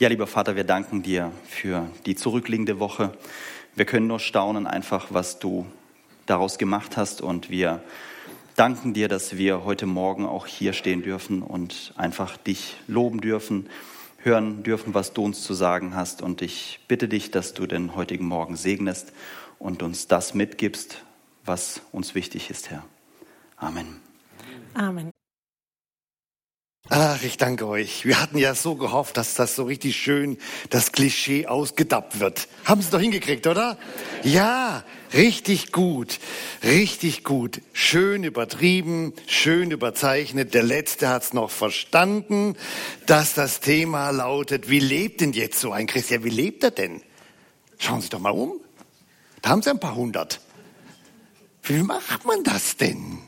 Ja, lieber Vater, wir danken dir für die zurückliegende Woche. Wir können nur staunen einfach, was du daraus gemacht hast und wir danken dir, dass wir heute Morgen auch hier stehen dürfen und einfach dich loben dürfen, hören dürfen, was du uns zu sagen hast. Und ich bitte dich, dass du den heutigen Morgen segnest und uns das mitgibst, was uns wichtig ist, Herr. Amen. Amen. Ach, ich danke euch. Wir hatten ja so gehofft, dass das so richtig schön das Klischee ausgedappt wird. Haben Sie doch hingekriegt, oder? Ja, richtig gut. Richtig gut. Schön übertrieben, schön überzeichnet. Der Letzte hat's noch verstanden, dass das Thema lautet, wie lebt denn jetzt so ein Christ? Ja, wie lebt er denn? Schauen Sie doch mal um. Da haben Sie ein paar hundert. Wie macht man das denn?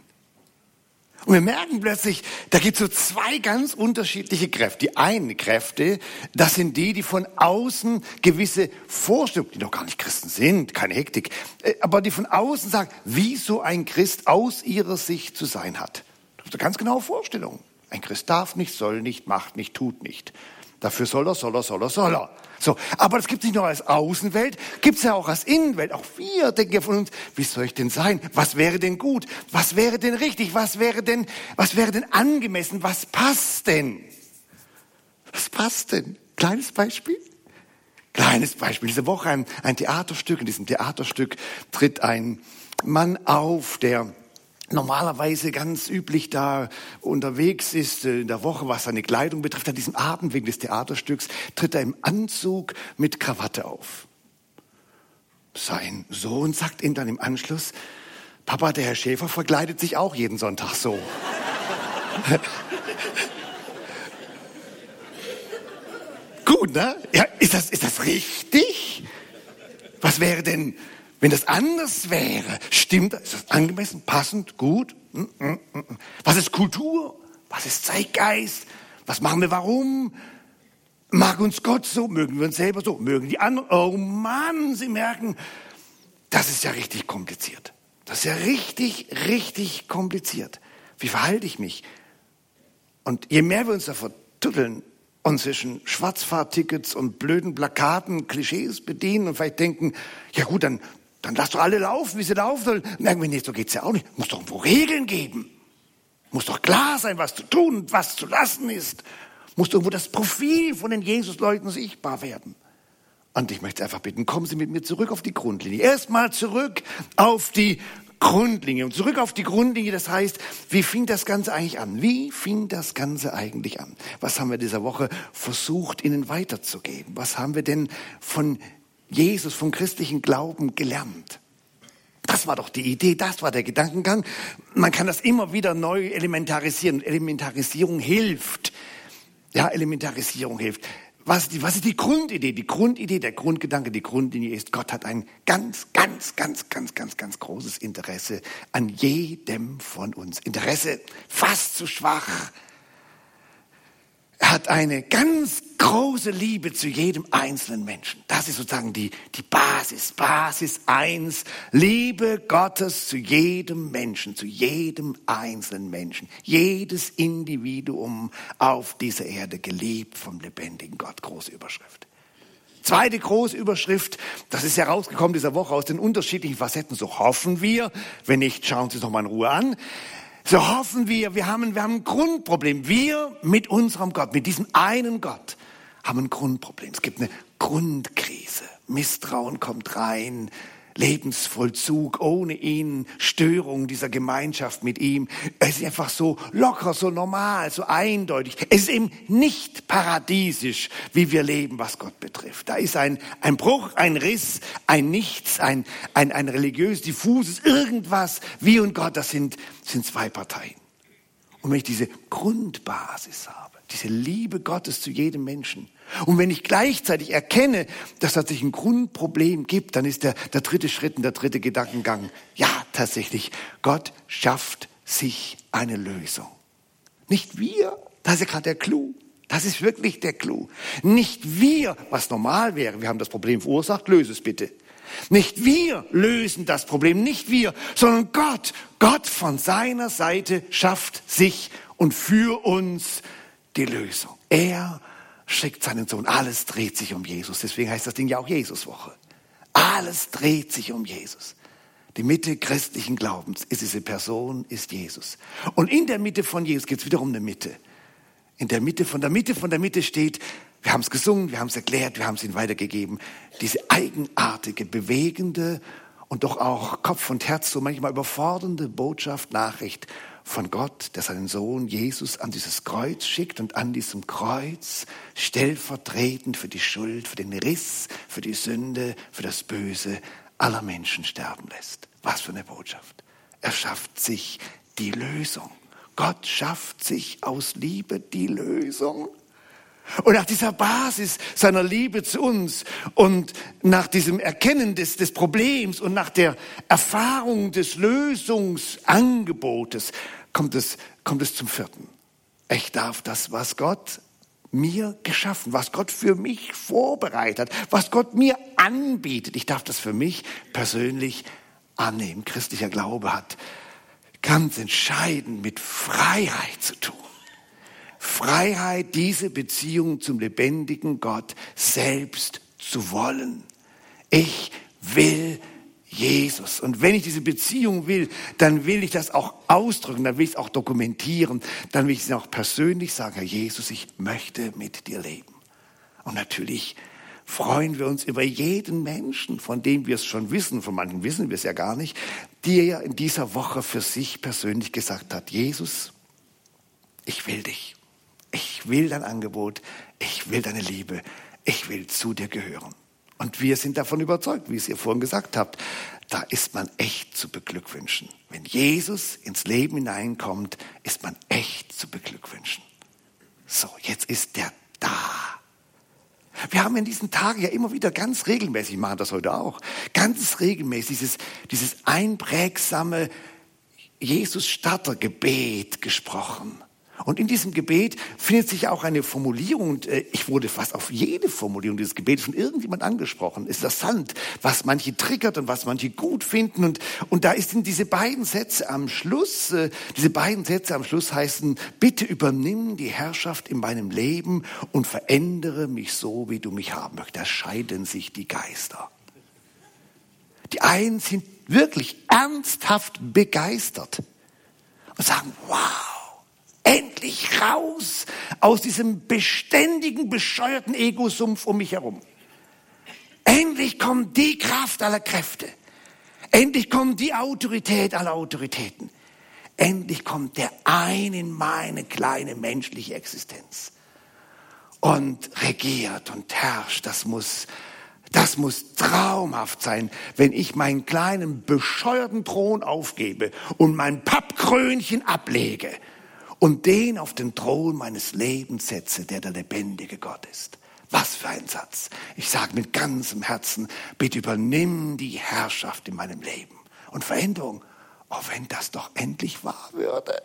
Und wir merken plötzlich, da gibt es so zwei ganz unterschiedliche Kräfte. Die einen Kräfte, das sind die, die von außen gewisse Vorstellungen, die noch gar nicht Christen sind, keine Hektik, äh, aber die von außen sagen, wie so ein Christ aus ihrer Sicht zu sein hat. Das ist eine ganz genaue Vorstellung. Ein Christ darf nicht, soll nicht, macht nicht, tut nicht. Dafür soll er, soll er, soll er, soll er. So, aber das gibt es nicht nur als Außenwelt, gibt es ja auch als Innenwelt. Auch wir denken ja von uns, wie soll ich denn sein? Was wäre denn gut? Was wäre denn richtig? Was wäre denn, was wäre denn angemessen? Was passt denn? Was passt denn? Kleines Beispiel? Kleines Beispiel. Diese Woche ein, ein Theaterstück. In diesem Theaterstück tritt ein Mann auf, der normalerweise ganz üblich da unterwegs ist äh, in der Woche, was seine Kleidung betrifft, an diesem Abend wegen des Theaterstücks tritt er im Anzug mit Krawatte auf. Sein Sohn sagt ihm dann im Anschluss, Papa, der Herr Schäfer verkleidet sich auch jeden Sonntag so. Gut, ne? Ja, ist das, ist das richtig? Was wäre denn, wenn das anders wäre, stimmt, ist das angemessen, passend, gut? Hm, hm, hm, Was ist Kultur? Was ist Zeitgeist? Was machen wir warum? Mag uns Gott so? Mögen wir uns selber so? Mögen die anderen? Oh Mann, Sie merken, das ist ja richtig kompliziert. Das ist ja richtig, richtig kompliziert. Wie verhalte ich mich? Und je mehr wir uns da vertutteln und zwischen Schwarzfahrtickets und blöden Plakaten Klischees bedienen und vielleicht denken, ja gut, dann dann lass doch alle laufen, wie sie laufen sollen. Und irgendwie nicht, so geht's ja auch nicht. Muss doch irgendwo Regeln geben. Muss doch klar sein, was zu tun und was zu lassen ist. Muss irgendwo das Profil von den Jesus-Leuten sichtbar werden. Und ich möchte einfach bitten, kommen Sie mit mir zurück auf die Grundlinie. Erstmal zurück auf die Grundlinie. Und zurück auf die Grundlinie, das heißt, wie fing das Ganze eigentlich an? Wie fing das Ganze eigentlich an? Was haben wir dieser Woche versucht, Ihnen weiterzugeben? Was haben wir denn von Jesus vom christlichen Glauben gelernt. Das war doch die Idee, das war der Gedankengang. Man kann das immer wieder neu elementarisieren. Elementarisierung hilft. Ja, Elementarisierung hilft. Was, die, was ist die Grundidee? Die Grundidee, der Grundgedanke, die Grundlinie ist, Gott hat ein ganz, ganz, ganz, ganz, ganz, ganz großes Interesse an jedem von uns. Interesse fast zu schwach, hat eine ganz große Liebe zu jedem einzelnen Menschen. Das ist sozusagen die, die Basis, Basis eins. Liebe Gottes zu jedem Menschen, zu jedem einzelnen Menschen. Jedes Individuum auf dieser Erde geliebt vom lebendigen Gott. Große Überschrift. Zweite große Überschrift, das ist herausgekommen dieser Woche aus den unterschiedlichen Facetten, so hoffen wir. Wenn nicht, schauen Sie es noch mal in Ruhe an. So hoffen wir, wir haben, wir haben ein Grundproblem. Wir mit unserem Gott, mit diesem einen Gott, haben ein Grundproblem. Es gibt eine Grundkrise. Misstrauen kommt rein. Lebensvollzug ohne ihn, Störung dieser Gemeinschaft mit ihm. Es ist einfach so locker, so normal, so eindeutig. Es ist eben nicht paradiesisch, wie wir leben, was Gott betrifft. Da ist ein, ein Bruch, ein Riss, ein Nichts, ein, ein, ein religiös diffuses irgendwas. Wir und Gott, das sind, sind zwei Parteien. Und wenn ich diese Grundbasis habe, diese Liebe Gottes zu jedem Menschen, und wenn ich gleichzeitig erkenne, dass es sich ein Grundproblem gibt, dann ist der, der dritte Schritt und der dritte Gedankengang, ja, tatsächlich, Gott schafft sich eine Lösung. Nicht wir, das ist ja gerade der Clou. Das ist wirklich der Clou. Nicht wir, was normal wäre, wir haben das Problem verursacht, löse es bitte. Nicht wir lösen das Problem, nicht wir, sondern Gott. Gott von seiner Seite schafft sich und für uns die Lösung. Er schickt seinen Sohn. Alles dreht sich um Jesus. Deswegen heißt das Ding ja auch Jesuswoche. Alles dreht sich um Jesus. Die Mitte christlichen Glaubens ist diese Person, ist Jesus. Und in der Mitte von Jesus geht es wiederum eine Mitte. In der Mitte, von der Mitte, von der Mitte steht, wir haben es gesungen, wir haben es erklärt, wir haben es ihnen weitergegeben, diese eigenartige, bewegende und doch auch Kopf und Herz so manchmal überfordernde Botschaft, Nachricht von Gott, der seinen Sohn Jesus an dieses Kreuz schickt und an diesem Kreuz stellvertretend für die Schuld, für den Riss, für die Sünde, für das Böse aller Menschen sterben lässt. Was für eine Botschaft. Er schafft sich die Lösung. Gott schafft sich aus Liebe die Lösung. Und nach dieser Basis seiner Liebe zu uns und nach diesem Erkennen des, des Problems und nach der Erfahrung des Lösungsangebotes kommt es, kommt es zum vierten. Ich darf das, was Gott mir geschaffen, was Gott für mich vorbereitet, was Gott mir anbietet, ich darf das für mich persönlich annehmen. Christlicher Glaube hat ganz entscheidend mit Freiheit zu tun. Freiheit, diese Beziehung zum lebendigen Gott selbst zu wollen. Ich will Jesus. Und wenn ich diese Beziehung will, dann will ich das auch ausdrücken, dann will ich es auch dokumentieren, dann will ich es auch persönlich sagen, Herr Jesus, ich möchte mit dir leben. Und natürlich freuen wir uns über jeden Menschen, von dem wir es schon wissen, von manchen wissen wir es ja gar nicht, der in dieser Woche für sich persönlich gesagt hat, Jesus, ich will dich. Ich will dein Angebot, ich will deine Liebe, ich will zu dir gehören. Und wir sind davon überzeugt, wie es ihr vorhin gesagt habt, da ist man echt zu beglückwünschen. Wenn Jesus ins Leben hineinkommt, ist man echt zu beglückwünschen. So, jetzt ist der da. Wir haben in diesen Tagen ja immer wieder ganz regelmäßig, machen das heute auch, ganz regelmäßig dieses, dieses einprägsame Jesus-Starter-Gebet gesprochen. Und in diesem Gebet findet sich auch eine Formulierung, und äh, ich wurde fast auf jede Formulierung dieses Gebets von irgendjemand angesprochen. Es ist interessant, was manche triggert und was manche gut finden. Und, und da ist in diese beiden Sätze am Schluss, äh, diese beiden Sätze am Schluss heißen, bitte übernimm die Herrschaft in meinem Leben und verändere mich so, wie du mich haben möchtest. Da scheiden sich die Geister. Die einen sind wirklich ernsthaft begeistert und sagen, wow, endlich raus aus diesem beständigen, bescheuerten Ego-Sumpf um mich herum. Endlich kommt die Kraft aller Kräfte. Endlich kommt die Autorität aller Autoritäten. Endlich kommt der ein in meine kleine menschliche Existenz und regiert und herrscht. Das muss, das muss traumhaft sein, wenn ich meinen kleinen bescheuerten Thron aufgebe und mein Pappkrönchen ablege und den auf den Thron meines Lebens setze, der der lebendige Gott ist. Was für ein Satz. Ich sage mit ganzem Herzen, bitte übernimm die Herrschaft in meinem Leben. Und Veränderung, oh, wenn das doch endlich wahr würde.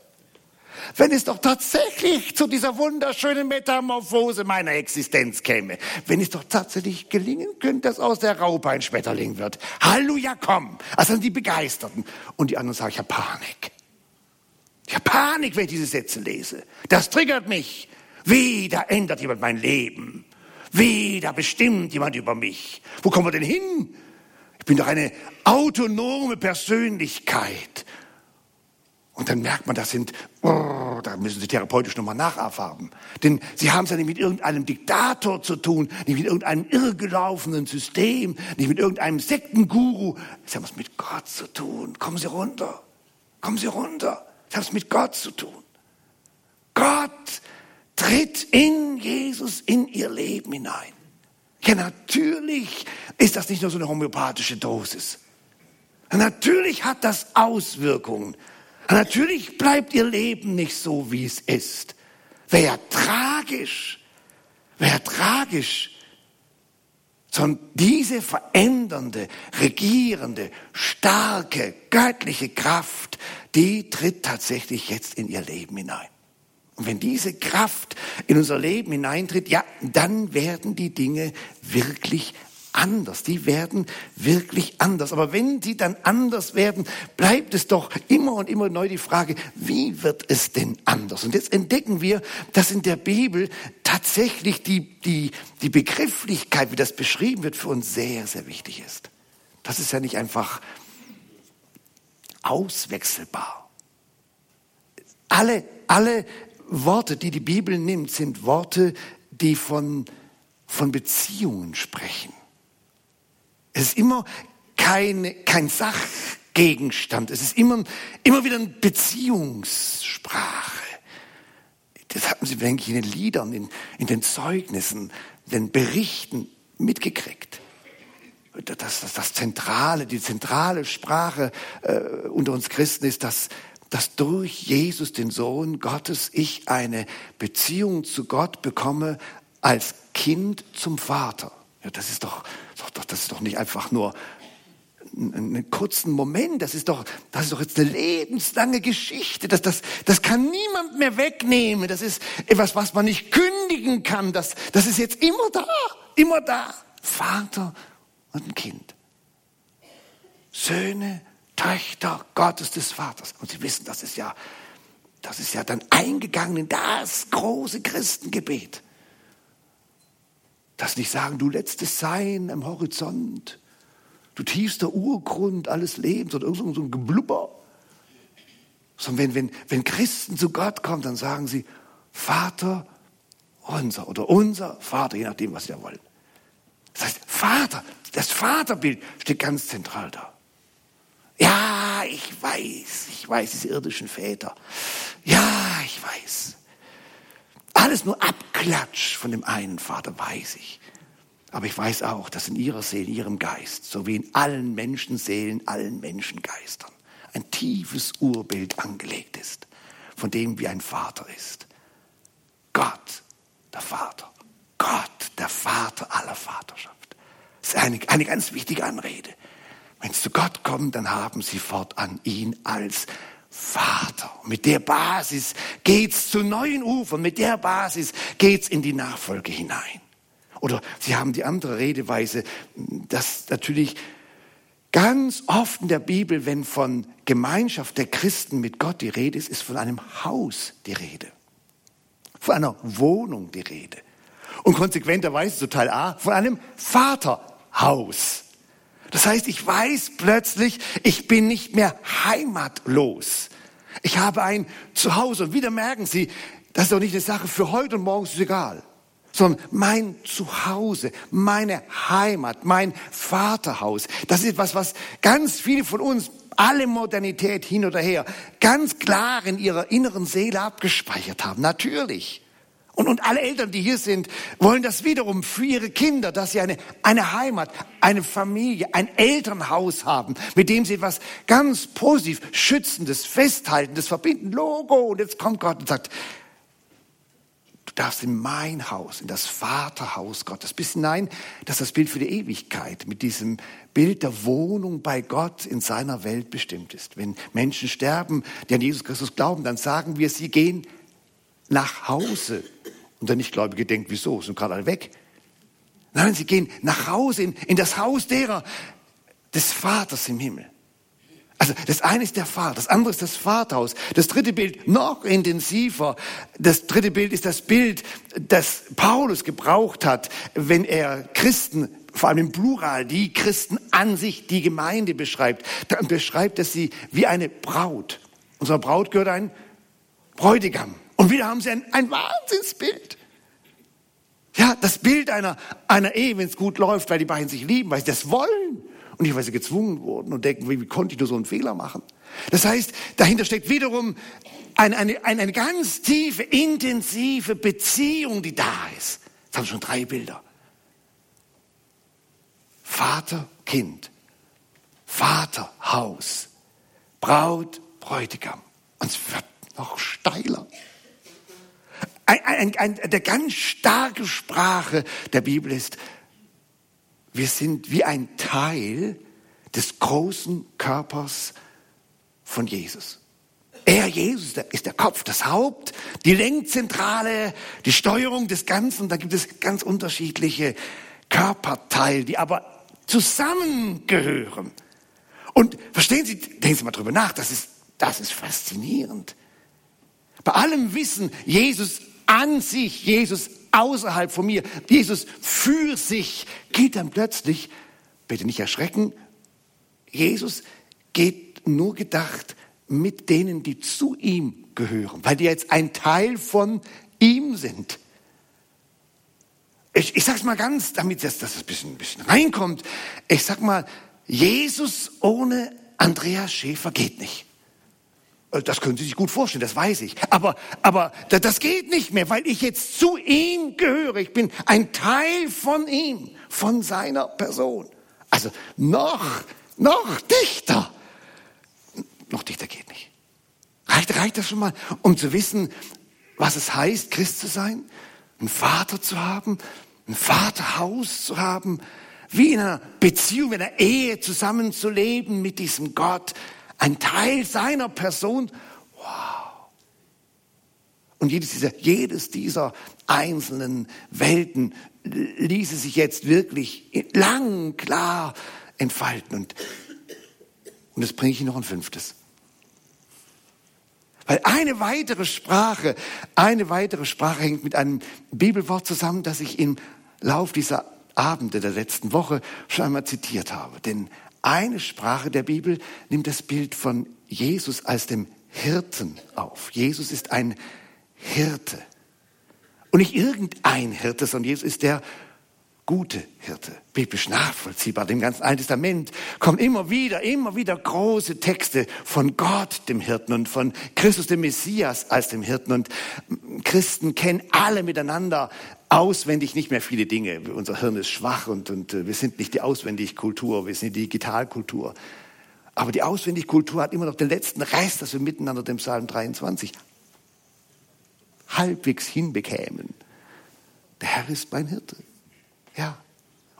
Wenn es doch tatsächlich zu dieser wunderschönen Metamorphose meiner Existenz käme. Wenn es doch tatsächlich gelingen könnte, dass aus der Raupe ein Schmetterling wird. Halleluja, komm. Also die Begeisterten. Und die anderen sagen, ich habe Panik. Ich habe Panik, wenn ich diese Sätze lese. Das triggert mich. Wieder ändert jemand mein Leben. Wieder bestimmt jemand über mich. Wo kommen wir denn hin? Ich bin doch eine autonome Persönlichkeit. Und dann merkt man, das sind, oh, da müssen Sie therapeutisch nochmal nacherfahren. Denn Sie haben es ja nicht mit irgendeinem Diktator zu tun, nicht mit irgendeinem irrgelaufenen System, nicht mit irgendeinem Sektenguru. Sie haben es mit Gott zu tun. Kommen Sie runter. Kommen Sie runter. Das hat mit Gott zu tun. Gott tritt in Jesus in ihr Leben hinein. Ja, natürlich ist das nicht nur so eine homöopathische Dosis. Natürlich hat das Auswirkungen. Natürlich bleibt ihr Leben nicht so, wie es ist. Wäre ja tragisch. Wäre ja tragisch. Sondern diese verändernde, regierende, starke, göttliche Kraft die tritt tatsächlich jetzt in ihr Leben hinein. Und wenn diese Kraft in unser Leben hineintritt, ja, dann werden die Dinge wirklich anders. Die werden wirklich anders. Aber wenn sie dann anders werden, bleibt es doch immer und immer neu die Frage, wie wird es denn anders? Und jetzt entdecken wir, dass in der Bibel tatsächlich die, die, die Begrifflichkeit, wie das beschrieben wird, für uns sehr, sehr wichtig ist. Das ist ja nicht einfach auswechselbar. Alle, alle Worte, die die Bibel nimmt, sind Worte, die von, von Beziehungen sprechen. Es ist immer keine, kein Sachgegenstand. Es ist immer, immer wieder eine Beziehungssprache. Das hatten Sie, denke ich, in den Liedern, in, in den Zeugnissen, den Berichten mitgekriegt. Das, das, das Zentrale, die zentrale Sprache äh, unter uns Christen ist, dass, dass durch Jesus, den Sohn Gottes, ich eine Beziehung zu Gott bekomme als Kind zum Vater. Ja, das ist doch, das ist doch nicht einfach nur einen kurzen Moment, das ist doch, das ist doch jetzt eine lebenslange Geschichte. Das, das, das kann niemand mehr wegnehmen. Das ist etwas, was man nicht kündigen kann. Das, das ist jetzt immer da, immer da. Vater und ein Kind. Söhne, Töchter Gottes des Vaters. Und Sie wissen, das ist ja, das ist ja dann eingegangen in das große Christengebet das nicht sagen, du letztes Sein am Horizont, du tiefster Urgrund alles Lebens oder irgend so ein Geblubber. Sondern wenn, wenn, wenn Christen zu Gott kommen, dann sagen sie, Vater unser oder unser Vater, je nachdem, was da wollen. Das heißt, Vater, das Vaterbild steht ganz zentral da. Ja, ich weiß, ich weiß, diese irdischen Väter. Ja, ich weiß. Alles nur Abklatsch von dem einen Vater, weiß ich. Aber ich weiß auch, dass in ihrer Seele, in ihrem Geist, so wie in allen Menschenseelen, allen Menschengeistern, ein tiefes Urbild angelegt ist, von dem wie ein Vater ist. Gott, der Vater. Gott, der Vater aller Vaterschaft. Das ist eine, eine ganz wichtige Anrede. Wenn sie zu Gott kommen, dann haben sie fortan ihn als Vater. Und mit der Basis geht's zu neuen Ufern. Mit der Basis geht's in die Nachfolge hinein. Oder Sie haben die andere Redeweise, dass natürlich ganz oft in der Bibel, wenn von Gemeinschaft der Christen mit Gott die Rede ist, ist von einem Haus die Rede. Von einer Wohnung die Rede. Und konsequenterweise zu Teil A von einem Vaterhaus. Das heißt, ich weiß plötzlich, ich bin nicht mehr heimatlos. Ich habe ein Zuhause. Und wieder merken Sie, das ist doch nicht eine Sache für heute und morgen ist es egal. Sondern mein Zuhause, meine Heimat, mein Vaterhaus. Das ist etwas, was ganz viele von uns, alle Modernität hin oder her, ganz klar in ihrer inneren Seele abgespeichert haben. Natürlich. Und, und alle Eltern, die hier sind, wollen das wiederum für ihre Kinder, dass sie eine, eine Heimat, eine Familie, ein Elternhaus haben, mit dem sie etwas ganz positiv Schützendes, Festhaltendes verbinden. Logo. Und jetzt kommt Gott und sagt, du darfst in mein Haus, in das Vaterhaus Gottes bis hinein. Das ist das Bild für die Ewigkeit, mit diesem Bild der Wohnung bei Gott in seiner Welt bestimmt ist. Wenn Menschen sterben, die an Jesus Christus glauben, dann sagen wir, sie gehen nach Hause. Und der Nichtgläubige denkt, wieso? Sind gerade alle weg? Nein, sie gehen nach Hause, in, in das Haus derer, des Vaters im Himmel. Also das eine ist der Vater, das andere ist das Vaterhaus. Das dritte Bild noch intensiver. Das dritte Bild ist das Bild, das Paulus gebraucht hat, wenn er Christen, vor allem im Plural, die Christen an sich, die Gemeinde beschreibt. Dann beschreibt er sie wie eine Braut. Unserer Braut gehört ein Bräutigam. Und wieder haben sie ein, ein Wahnsinnsbild. Ja, das Bild einer, einer Ehe, wenn es gut läuft, weil die beiden sich lieben, weil sie das wollen und nicht, weil sie gezwungen wurden und denken, wie, wie konnte ich nur so einen Fehler machen? Das heißt, dahinter steckt wiederum eine, eine, eine ganz tiefe, intensive Beziehung, die da ist. Jetzt haben wir schon drei Bilder. Vater, Kind. Vater, Haus. Braut, Bräutigam. Und es wird noch steiler ein, ein, der ganz starke Sprache der Bibel ist, wir sind wie ein Teil des großen Körpers von Jesus. Er, Jesus, ist der Kopf, das Haupt, die Lenkzentrale, die Steuerung des Ganzen. Da gibt es ganz unterschiedliche Körperteil, die aber zusammengehören. Und verstehen Sie, denken Sie mal drüber nach, das ist, das ist faszinierend. Bei allem Wissen, Jesus an sich, Jesus außerhalb von mir, Jesus für sich, geht dann plötzlich, bitte nicht erschrecken, Jesus geht nur gedacht mit denen, die zu ihm gehören, weil die jetzt ein Teil von ihm sind. Ich, ich sag's mal ganz, damit das, das ein bisschen, ein bisschen reinkommt. Ich sag mal, Jesus ohne Andreas Schäfer geht nicht. Äh, das können Sie sich gut vorstellen, das weiß ich. Aber, aber das geht nicht mehr, weil ich jetzt zu ihm gehöre. Ich bin ein Teil von ihm, von seiner Person. Also noch, noch dichter. Noch dichter geht nicht. Reicht, reicht das schon mal, um zu wissen, was es heißt, Christ zu sein? Einen Vater zu haben? Ein Vaterhaus zu haben? Wie in einer Beziehung, in einer Ehe zusammenzuleben mit diesem Gott? Ein Teil seiner Person. Wow. Und jedes dieser, jedes dieser einzelnen Welten ließe sich jetzt wirklich lang, klar entfalten. Und, und jetzt bringe ich noch ein fünftes. Weil eine weitere Sprache, eine weitere Sprache hängt mit einem Bibelwort zusammen, das ich im Lauf dieser Abende der letzten Woche schon einmal zitiert habe. Denn eine Sprache der Bibel nimmt das Bild von Jesus als dem Hirten auf. Jesus ist ein Hirte. Und nicht irgendein Hirte, sondern Jesus ist der gute Hirte, biblisch nachvollziehbar. Im ganzen Alten Testament kommen immer wieder, immer wieder große Texte von Gott, dem Hirten, und von Christus, dem Messias, als dem Hirten. Und Christen kennen alle miteinander auswendig nicht mehr viele Dinge. Unser Hirn ist schwach und, und äh, wir sind nicht die Auswendigkultur, wir sind die Digitalkultur. Aber die Auswendigkultur hat immer noch den letzten Rest, dass wir miteinander dem Psalm 23 halbwegs hinbekämen. Der Herr ist mein Hirte. Ja.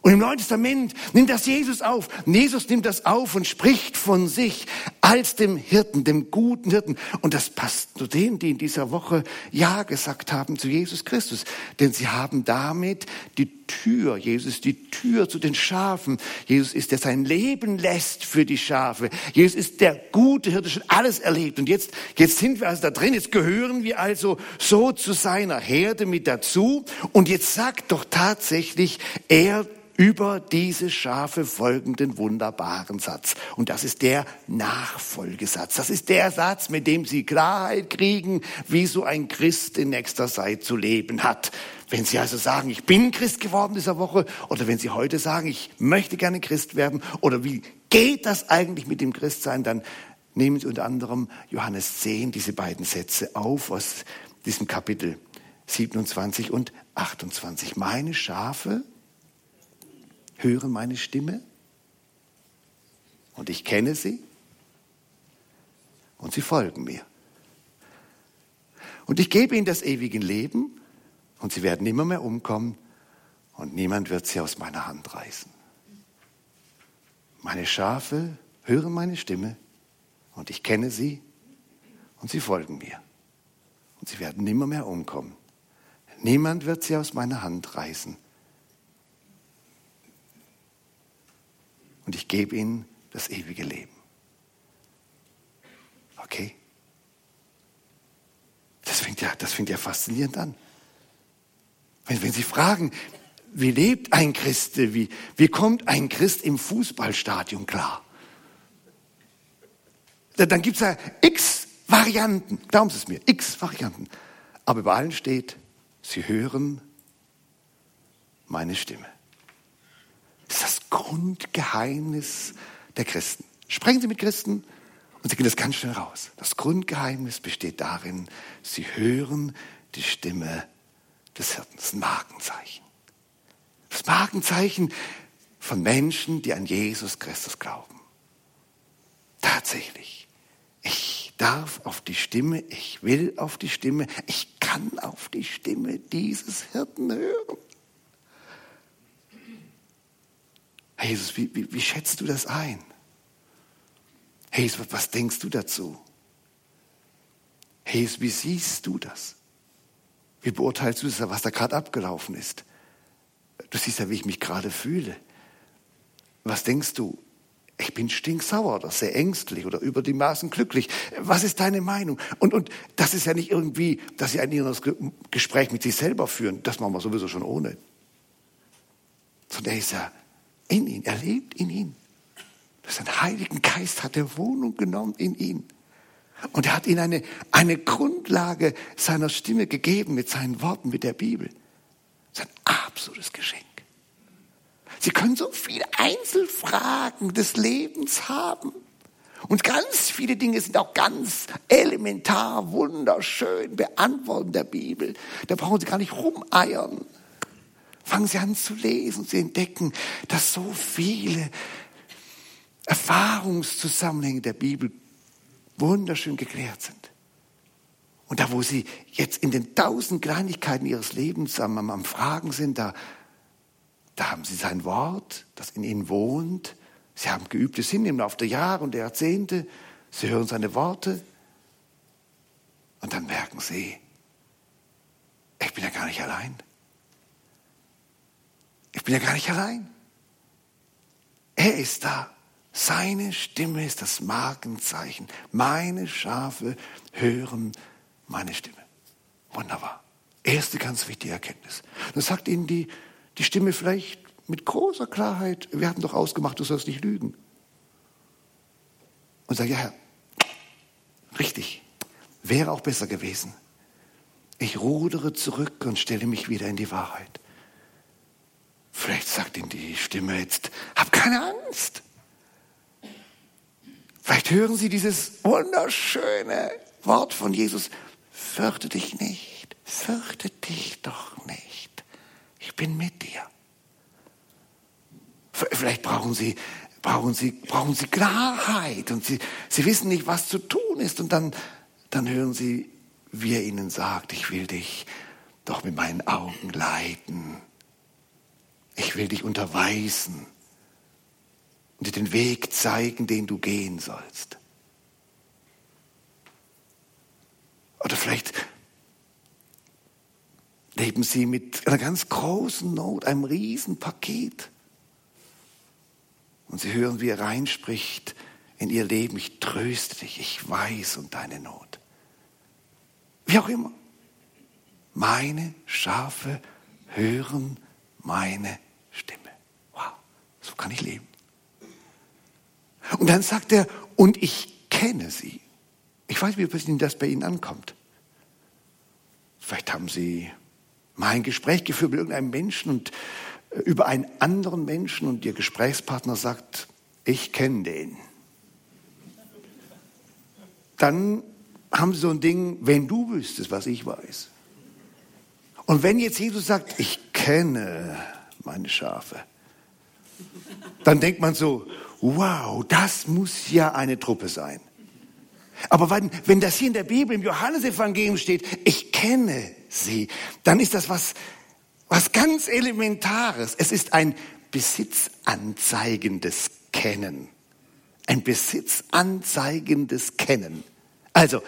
Und im Neuen Testament nimmt das Jesus auf. Jesus nimmt das auf und spricht von sich als dem Hirten, dem guten Hirten. Und das passt zu denen, die in dieser Woche Ja gesagt haben zu Jesus Christus. Denn sie haben damit die Tür, Jesus die Tür zu den Schafen. Jesus ist, der sein Leben lässt für die Schafe. Jesus ist der gute Hirte, schon alles erlebt. Und jetzt, jetzt sind wir also da drin, jetzt gehören wir also so zu seiner Herde mit dazu. Und jetzt sagt doch tatsächlich, er über diese Schafe folgenden wunderbaren Satz. Und das ist der Nachfolgesatz. Das ist der Satz, mit dem Sie Klarheit kriegen, wie so ein Christ in nächster Zeit zu leben hat. Wenn Sie also sagen, ich bin Christ geworden dieser Woche, oder wenn Sie heute sagen, ich möchte gerne Christ werden, oder wie geht das eigentlich mit dem Christsein, dann nehmen Sie unter anderem Johannes 10 diese beiden Sätze auf aus diesem Kapitel 27 und 28. Meine Schafe hören meine Stimme und ich kenne sie und sie folgen mir. Und ich gebe ihnen das ewige Leben und sie werden nimmer mehr umkommen und niemand wird sie aus meiner Hand reißen. Meine Schafe hören meine Stimme und ich kenne sie und sie folgen mir. Und sie werden nimmer mehr umkommen. Niemand wird sie aus meiner Hand reißen. Und ich gebe ihnen das ewige Leben. Okay? Das fängt ja, das fängt ja faszinierend an. Wenn, wenn Sie fragen, wie lebt ein Christ, wie, wie kommt ein Christ im Fußballstadion klar? Dann gibt es ja x Varianten, glauben Sie es mir, x Varianten. Aber über allen steht, Sie hören meine Stimme. Das ist das Grundgeheimnis der Christen. Sprechen Sie mit Christen und Sie gehen das ganz schnell raus. Das Grundgeheimnis besteht darin, Sie hören die Stimme des Hirten. Das ist ein Markenzeichen. Das Markenzeichen von Menschen, die an Jesus Christus glauben. Tatsächlich. Ich darf auf die Stimme, ich will auf die Stimme, ich kann auf die Stimme dieses Hirten hören. Jesus, wie, wie, wie schätzt du das ein? Jesus, was denkst du dazu? Jesus, wie siehst du das? Wie beurteilst du das, was da gerade abgelaufen ist? Du, siehst ja, wie ich mich gerade fühle. Was denkst du? Ich bin stinksauer oder sehr ängstlich oder über die Maßen glücklich. Was ist deine Meinung? Und, und das ist ja nicht irgendwie, dass sie ein inneres Gespräch mit sich selber führen. Das machen wir sowieso schon ohne. Sondern er ist ja in ihn, er lebt in ihn. Sein Heiligen Geist hat er Wohnung genommen in ihn. Und er hat ihnen eine, eine Grundlage seiner Stimme gegeben mit seinen Worten, mit der Bibel. Das ist ein absolutes Geschenk. Sie können so viele Einzelfragen des Lebens haben. Und ganz viele Dinge sind auch ganz elementar, wunderschön beantworten der Bibel. Da brauchen Sie gar nicht rumeiern. Fangen Sie an zu lesen, Sie entdecken, dass so viele Erfahrungszusammenhänge der Bibel wunderschön geklärt sind. Und da, wo Sie jetzt in den tausend Kleinigkeiten Ihres Lebens am, am Fragen sind, da, da haben Sie sein Wort, das in Ihnen wohnt. Sie haben geübtes Hinnehmen im Laufe der Jahre und der Jahrzehnte. Sie hören seine Worte. Und dann merken Sie, ich bin ja gar nicht allein. Ich bin ja gar nicht allein. Er ist da. Seine Stimme ist das Markenzeichen. Meine Schafe hören meine Stimme. Wunderbar. Erste ganz wichtige Erkenntnis. Dann sagt Ihnen die, die Stimme vielleicht mit großer Klarheit, wir hatten doch ausgemacht, du sollst nicht lügen. Und sagt, ja, Herr, richtig, wäre auch besser gewesen. Ich rudere zurück und stelle mich wieder in die Wahrheit. Vielleicht sagt Ihnen die Stimme jetzt, hab keine Angst. Vielleicht hören Sie dieses wunderschöne Wort von Jesus, fürchte dich nicht, fürchte dich doch nicht. Ich bin mit dir. Vielleicht brauchen Sie, brauchen Sie, brauchen Sie Klarheit und Sie, Sie wissen nicht, was zu tun ist und dann, dann hören Sie, wie er Ihnen sagt, ich will dich doch mit meinen Augen leiten. Ich will dich unterweisen und dir den Weg zeigen, den du gehen sollst. Oder vielleicht leben sie mit einer ganz großen Not, einem Riesenpaket. Und sie hören, wie er reinspricht in ihr Leben, ich tröste dich, ich weiß um deine Not. Wie auch immer. Meine Schafe hören meine. Wow, so kann ich leben. Und dann sagt er, und ich kenne sie. Ich weiß, wie das bei Ihnen ankommt. Vielleicht haben Sie mal ein Gespräch geführt mit irgendeinem Menschen und äh, über einen anderen Menschen und Ihr Gesprächspartner sagt, ich kenne den. Dann haben Sie so ein Ding, wenn du wüsstest, was ich weiß. Und wenn jetzt Jesus sagt, ich kenne meine Schafe, dann denkt man so, wow, das muss ja eine Truppe sein. Aber wenn, wenn das hier in der Bibel, im Johannesevangelium steht, ich kenne sie, dann ist das was, was ganz Elementares. Es ist ein besitzanzeigendes Kennen. Ein besitzanzeigendes Kennen. Also,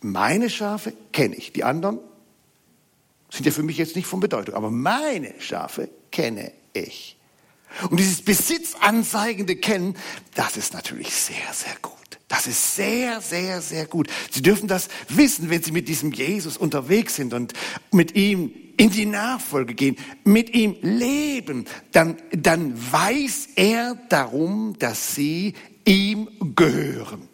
meine Schafe kenne ich, die anderen sind ja für mich jetzt nicht von Bedeutung, aber meine Schafe kenne ich. Und dieses besitzanzeigende Kennen, das ist natürlich sehr, sehr gut. Das ist sehr, sehr, sehr gut. Sie dürfen das wissen, wenn Sie mit diesem Jesus unterwegs sind und mit ihm in die Nachfolge gehen, mit ihm leben, dann, dann weiß er darum, dass Sie ihm gehören.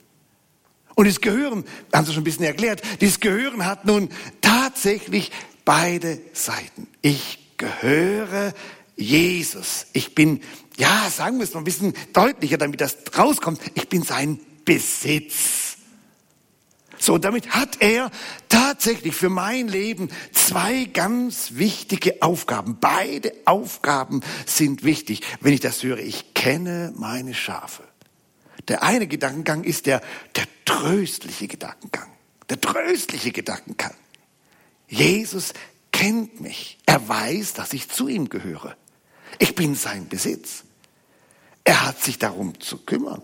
Und das Gehören, haben Sie schon ein bisschen erklärt, dieses Gehören hat nun tatsächlich beide Seiten. Ich gehöre Jesus. Ich bin, ja, sagen wir es noch ein bisschen deutlicher, damit das rauskommt. Ich bin sein Besitz. So, damit hat er tatsächlich für mein Leben zwei ganz wichtige Aufgaben. Beide Aufgaben sind wichtig. Wenn ich das höre, ich kenne meine Schafe. Der eine Gedankengang ist der, der tröstliche Gedankengang. Der tröstliche Gedankengang. Jesus kennt mich. Er weiß, dass ich zu ihm gehöre. Ich bin sein Besitz. Er hat sich darum zu kümmern.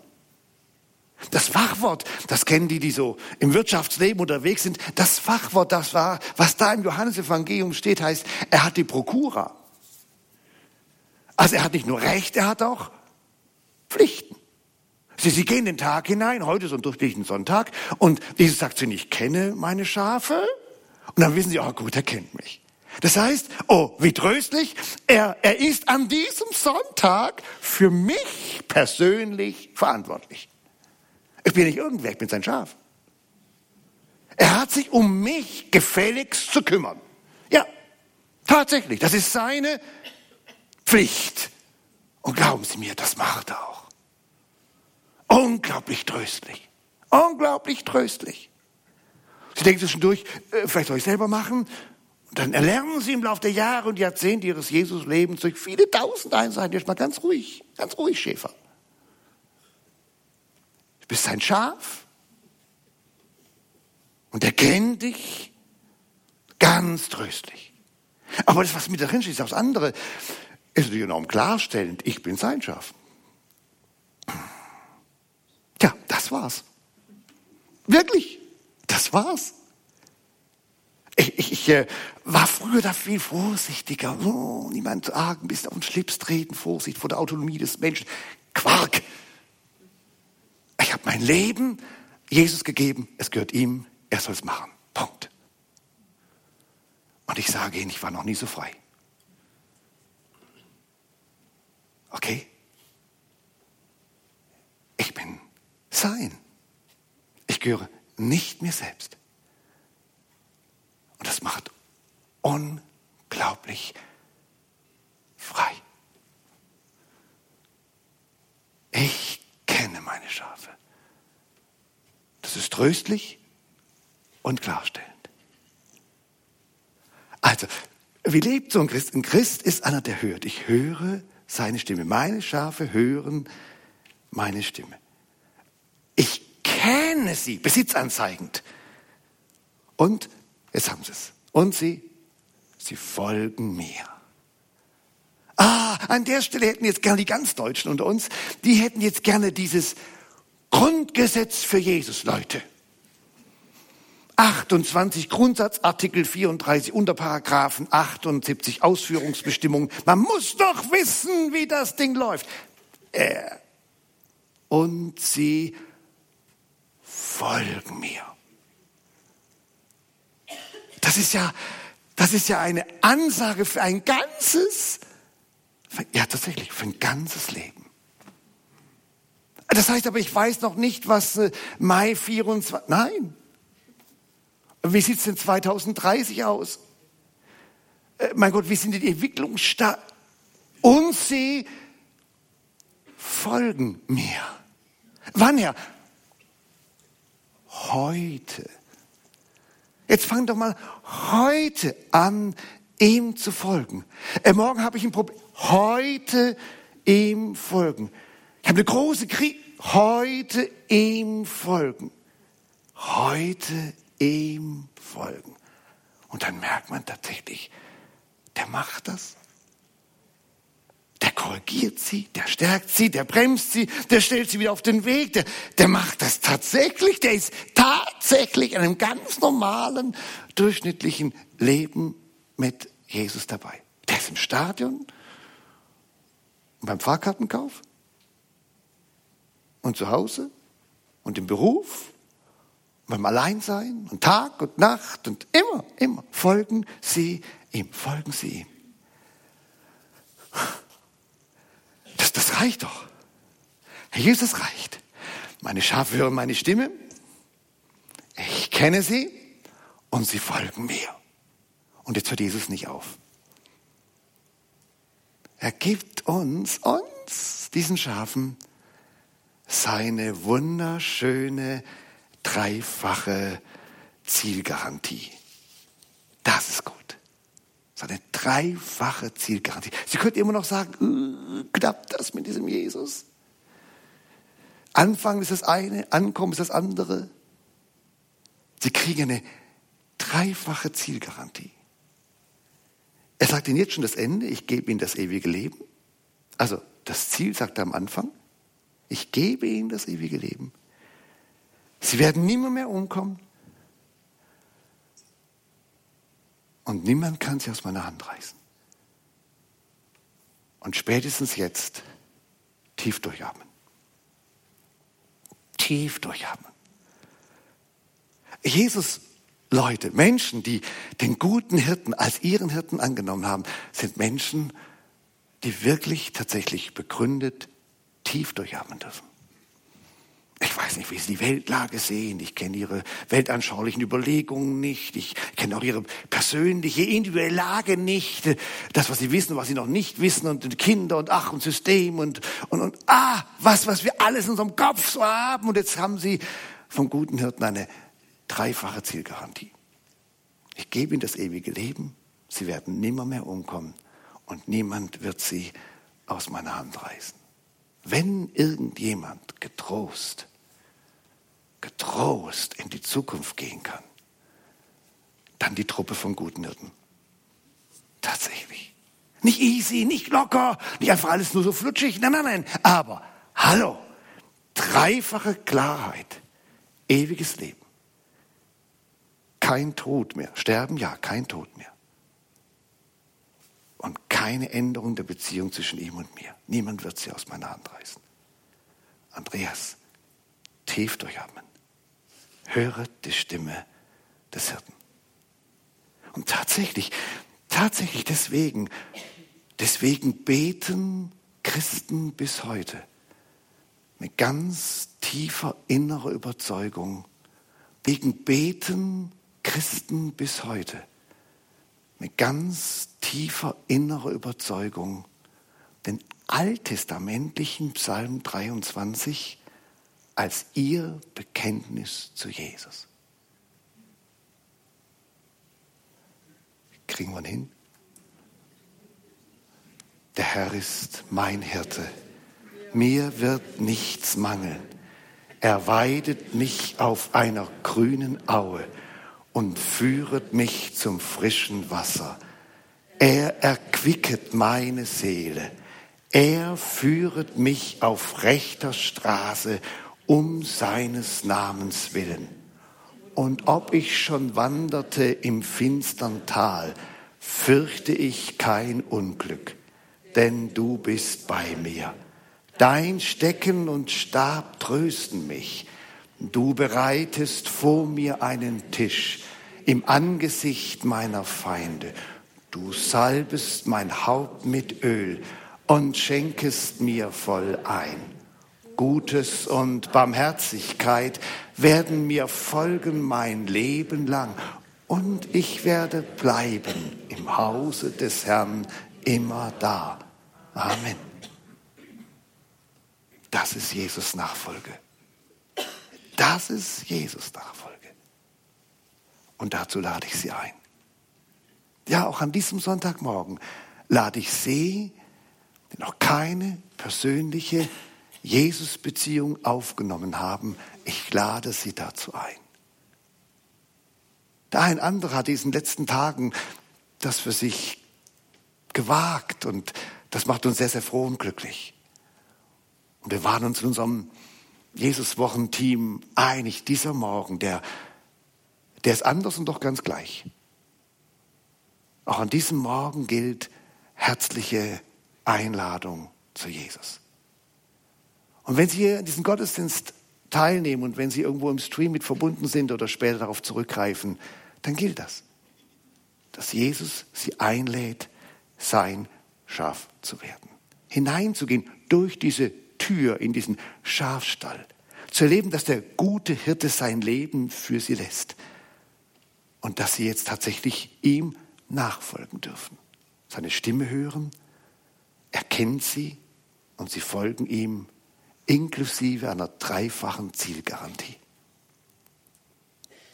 Das Fachwort, das kennen die, die so im Wirtschaftsleben unterwegs sind. Das Fachwort, das war, was da im Johannesevangelium steht, heißt, er hat die Prokura. Also er hat nicht nur Recht, er hat auch Pflichten. Sie, sie gehen den Tag hinein, heute ist ein durchschnittlichen Sonntag, und Jesus sagt zu ihnen, ich kenne meine Schafe. Und dann wissen sie, oh gut, er kennt mich. Das heißt, oh, wie tröstlich, er, er ist an diesem Sonntag für mich persönlich verantwortlich. Ich bin nicht irgendwer, ich bin sein Schaf. Er hat sich um mich gefälligst zu kümmern. Ja, tatsächlich, das ist seine Pflicht. Und glauben Sie mir, das macht er auch. Unglaublich tröstlich. Unglaublich tröstlich. Sie denken zwischendurch, äh, vielleicht soll ich selber machen. Und dann erlernen Sie im Laufe der Jahre und Jahrzehnte Ihres Jesus-Lebens durch viele tausend Einheiten, jetzt mal ganz ruhig, ganz ruhig, Schäfer. Du bist ein Schaf und er kennt dich ganz tröstlich. Aber das, was mit darin steht, ist das andere, ist natürlich enorm klarstellend. Ich bin sein Schaf. Tja, das war's. Wirklich, das war's. Ich, ich, äh, war früher da viel vorsichtiger. Oh, niemand ein bisschen auf den Schlips treten, Vorsicht vor der Autonomie des Menschen. Quark. Ich habe mein Leben Jesus gegeben, es gehört ihm, er soll es machen. Punkt. Und ich sage Ihnen, ich war noch nie so frei. Okay? Ich bin sein. Ich gehöre nicht mir selbst. Und das macht unglaublich frei. Ich kenne meine Schafe. Das ist tröstlich und klarstellend. Also, wie lebt so ein Christ? Ein Christ ist einer, der hört. Ich höre seine Stimme. Meine Schafe hören meine Stimme. Ich kenne sie, besitzanzeigend. Und Jetzt haben sie es. Und sie, sie folgen mir. Ah, an der Stelle hätten jetzt gerne die ganz Deutschen unter uns, die hätten jetzt gerne dieses Grundgesetz für Jesus, Leute. 28 Grundsatzartikel 34 Unterparagraphen 78 Ausführungsbestimmungen. Man muss doch wissen, wie das Ding läuft. Äh, und sie folgen mir. Das ist ja, das ist ja eine Ansage für ein ganzes, ja tatsächlich, für ein ganzes Leben. Das heißt aber, ich weiß noch nicht, was äh, Mai 24, nein. Wie sieht es denn 2030 aus? Äh, mein Gott, wie sind die Entwicklungsstand? Und sie folgen mir. Wann her? Heute. Jetzt fang doch mal heute an, ihm zu folgen. Äh, morgen habe ich ein Problem. Heute ihm folgen. Ich habe eine große Krise. Heute ihm folgen. Heute ihm folgen. Und dann merkt man tatsächlich, der macht das korrigiert sie, der stärkt sie, der bremst sie, der stellt sie wieder auf den Weg, der, der macht das tatsächlich, der ist tatsächlich in einem ganz normalen, durchschnittlichen Leben mit Jesus dabei. Der ist im Stadion beim Fahrkartenkauf und zu Hause und im Beruf beim Alleinsein und Tag und Nacht und immer, immer folgen sie ihm, folgen sie ihm. Reicht doch. Herr Jesus, reicht. Meine Schafe hören meine Stimme. Ich kenne sie und sie folgen mir. Und jetzt hört Jesus nicht auf. Er gibt uns, uns, diesen Schafen, seine wunderschöne dreifache Zielgarantie. Das ist gut. Das ist eine dreifache Zielgarantie. Sie könnten immer noch sagen, äh, klappt das mit diesem Jesus? Anfangen ist das eine, Ankommen ist das andere. Sie kriegen eine dreifache Zielgarantie. Er sagt Ihnen jetzt schon das Ende, ich gebe Ihnen das ewige Leben. Also das Ziel sagt er am Anfang, ich gebe Ihnen das ewige Leben. Sie werden nimmer mehr umkommen. Und niemand kann sie aus meiner Hand reißen. Und spätestens jetzt tief durchatmen. Tief durchatmen. Jesus, Leute, Menschen, die den guten Hirten als ihren Hirten angenommen haben, sind Menschen, die wirklich tatsächlich begründet tief durchatmen dürfen. Ich weiß nicht, wie sie die Weltlage sehen. Ich kenne ihre weltanschaulichen Überlegungen nicht. Ich kenne auch ihre persönliche, individuelle Lage nicht. Das, was sie wissen, was sie noch nicht wissen und Kinder und ach und System und, und, und ah, was, was wir alles in unserem Kopf so haben. Und jetzt haben sie vom guten Hirten eine dreifache Zielgarantie. Ich gebe ihnen das ewige Leben. Sie werden nimmer mehr umkommen und niemand wird sie aus meiner Hand reißen. Wenn irgendjemand getrost getrost in die Zukunft gehen kann, dann die Truppe von guten Hirten. Tatsächlich. Nicht easy, nicht locker, nicht einfach alles nur so flutschig. Nein, nein, nein. Aber, hallo, dreifache Klarheit, ewiges Leben. Kein Tod mehr. Sterben, ja, kein Tod mehr. Und keine Änderung der Beziehung zwischen ihm und mir. Niemand wird sie aus meiner Hand reißen. Andreas, tief durchatmen höret die Stimme des Hirten. Und tatsächlich, tatsächlich deswegen, deswegen beten Christen bis heute mit ganz tiefer innerer Überzeugung, wegen beten Christen bis heute mit ganz tiefer innerer Überzeugung den alttestamentlichen Psalm 23 als ihr Bekenntnis zu Jesus. Kriegen wir ihn hin? Der Herr ist mein Hirte. Mir wird nichts mangeln. Er weidet mich auf einer grünen Aue und führet mich zum frischen Wasser. Er erquicket meine Seele. Er führet mich auf rechter Straße um seines Namens willen. Und ob ich schon wanderte im finstern Tal, fürchte ich kein Unglück, denn du bist bei mir. Dein Stecken und Stab trösten mich. Du bereitest vor mir einen Tisch im Angesicht meiner Feinde. Du salbest mein Haupt mit Öl und schenkest mir voll ein. Gutes und Barmherzigkeit werden mir folgen mein Leben lang und ich werde bleiben im Hause des Herrn immer da. Amen. Das ist Jesus Nachfolge. Das ist Jesus Nachfolge. Und dazu lade ich Sie ein. Ja, auch an diesem Sonntagmorgen lade ich Sie, die noch keine persönliche Jesus-Beziehung aufgenommen haben, ich lade Sie dazu ein. Da ein anderer hat diesen letzten Tagen das für sich gewagt und das macht uns sehr, sehr froh und glücklich. Und wir waren uns in unserem Jesus-Wochenteam einig, dieser Morgen, der, der ist anders und doch ganz gleich. Auch an diesem Morgen gilt herzliche Einladung zu Jesus. Und wenn Sie hier in diesem Gottesdienst teilnehmen und wenn Sie irgendwo im Stream mit verbunden sind oder später darauf zurückgreifen, dann gilt das, dass Jesus Sie einlädt, sein Schaf zu werden. Hineinzugehen durch diese Tür in diesen Schafstall. Zu erleben, dass der gute Hirte sein Leben für Sie lässt. Und dass Sie jetzt tatsächlich ihm nachfolgen dürfen. Seine Stimme hören, er kennt Sie und Sie folgen ihm inklusive einer dreifachen Zielgarantie.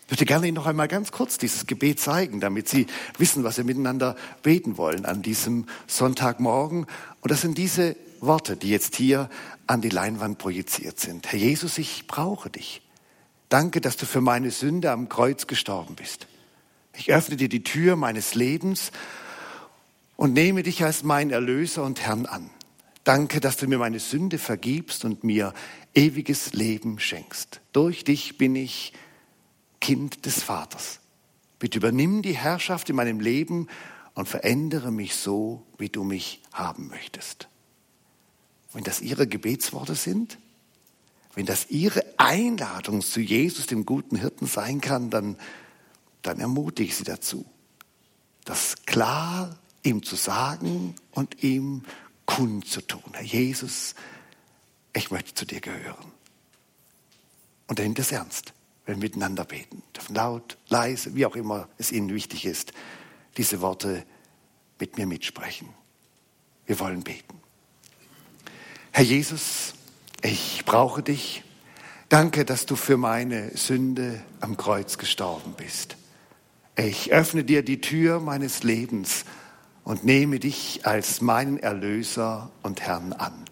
Ich möchte gerne Ihnen noch einmal ganz kurz dieses Gebet zeigen, damit Sie wissen, was wir miteinander beten wollen an diesem Sonntagmorgen. Und das sind diese Worte, die jetzt hier an die Leinwand projiziert sind. Herr Jesus, ich brauche dich. Danke, dass du für meine Sünde am Kreuz gestorben bist. Ich öffne dir die Tür meines Lebens und nehme dich als mein Erlöser und Herrn an. Danke, dass du mir meine Sünde vergibst und mir ewiges Leben schenkst. Durch dich bin ich Kind des Vaters. Bitte übernimm die Herrschaft in meinem Leben und verändere mich so, wie du mich haben möchtest. Wenn das Ihre Gebetsworte sind, wenn das Ihre Einladung zu Jesus, dem guten Hirten sein kann, dann, dann ermutige ich Sie dazu, das klar ihm zu sagen und ihm kundzutun. Herr Jesus, ich möchte zu dir gehören. Und er nimmt es ernst, wenn wir miteinander beten. Laut, leise, wie auch immer es Ihnen wichtig ist, diese Worte mit mir mitsprechen. Wir wollen beten. Herr Jesus, ich brauche dich. Danke, dass du für meine Sünde am Kreuz gestorben bist. Ich öffne dir die Tür meines Lebens und nehme dich als meinen Erlöser und Herrn an.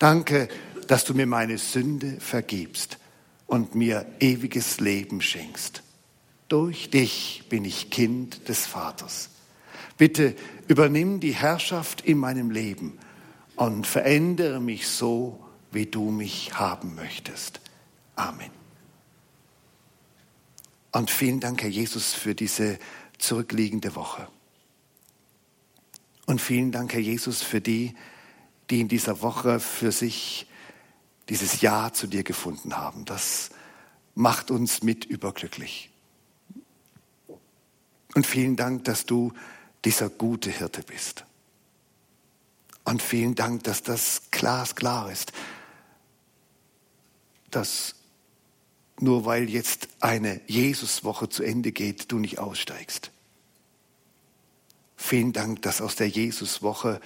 Danke, dass du mir meine Sünde vergibst und mir ewiges Leben schenkst. Durch dich bin ich Kind des Vaters. Bitte übernimm die Herrschaft in meinem Leben und verändere mich so, wie du mich haben möchtest. Amen. Und vielen Dank, Herr Jesus, für diese zurückliegende Woche. Und vielen Dank, Herr Jesus, für die, die in dieser Woche für sich dieses Ja zu dir gefunden haben. Das macht uns mit überglücklich. Und vielen Dank, dass du dieser gute Hirte bist. Und vielen Dank, dass das glasklar ist, dass nur weil jetzt eine Jesuswoche zu Ende geht, du nicht aussteigst. Vielen Dank, dass aus der Jesuswoche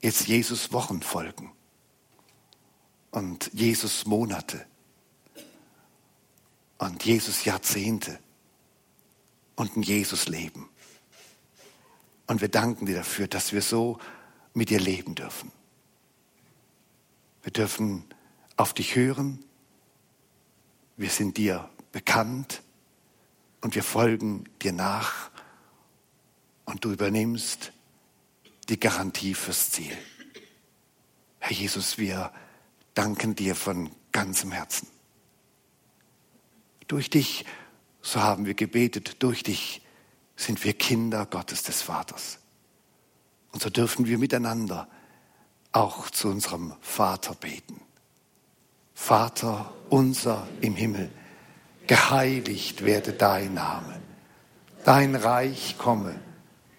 jetzt Jesus-Wochen folgen und Jesus-Monate und Jesus-Jahrzehnte und ein Jesus-Leben. Und wir danken dir dafür, dass wir so mit dir leben dürfen. Wir dürfen auf dich hören. Wir sind dir bekannt und wir folgen dir nach und du übernimmst die Garantie fürs Ziel. Herr Jesus, wir danken dir von ganzem Herzen. Durch dich, so haben wir gebetet, durch dich sind wir Kinder Gottes des Vaters. Und so dürfen wir miteinander auch zu unserem Vater beten. Vater unser im Himmel, geheiligt werde dein Name, dein Reich komme,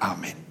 Amen.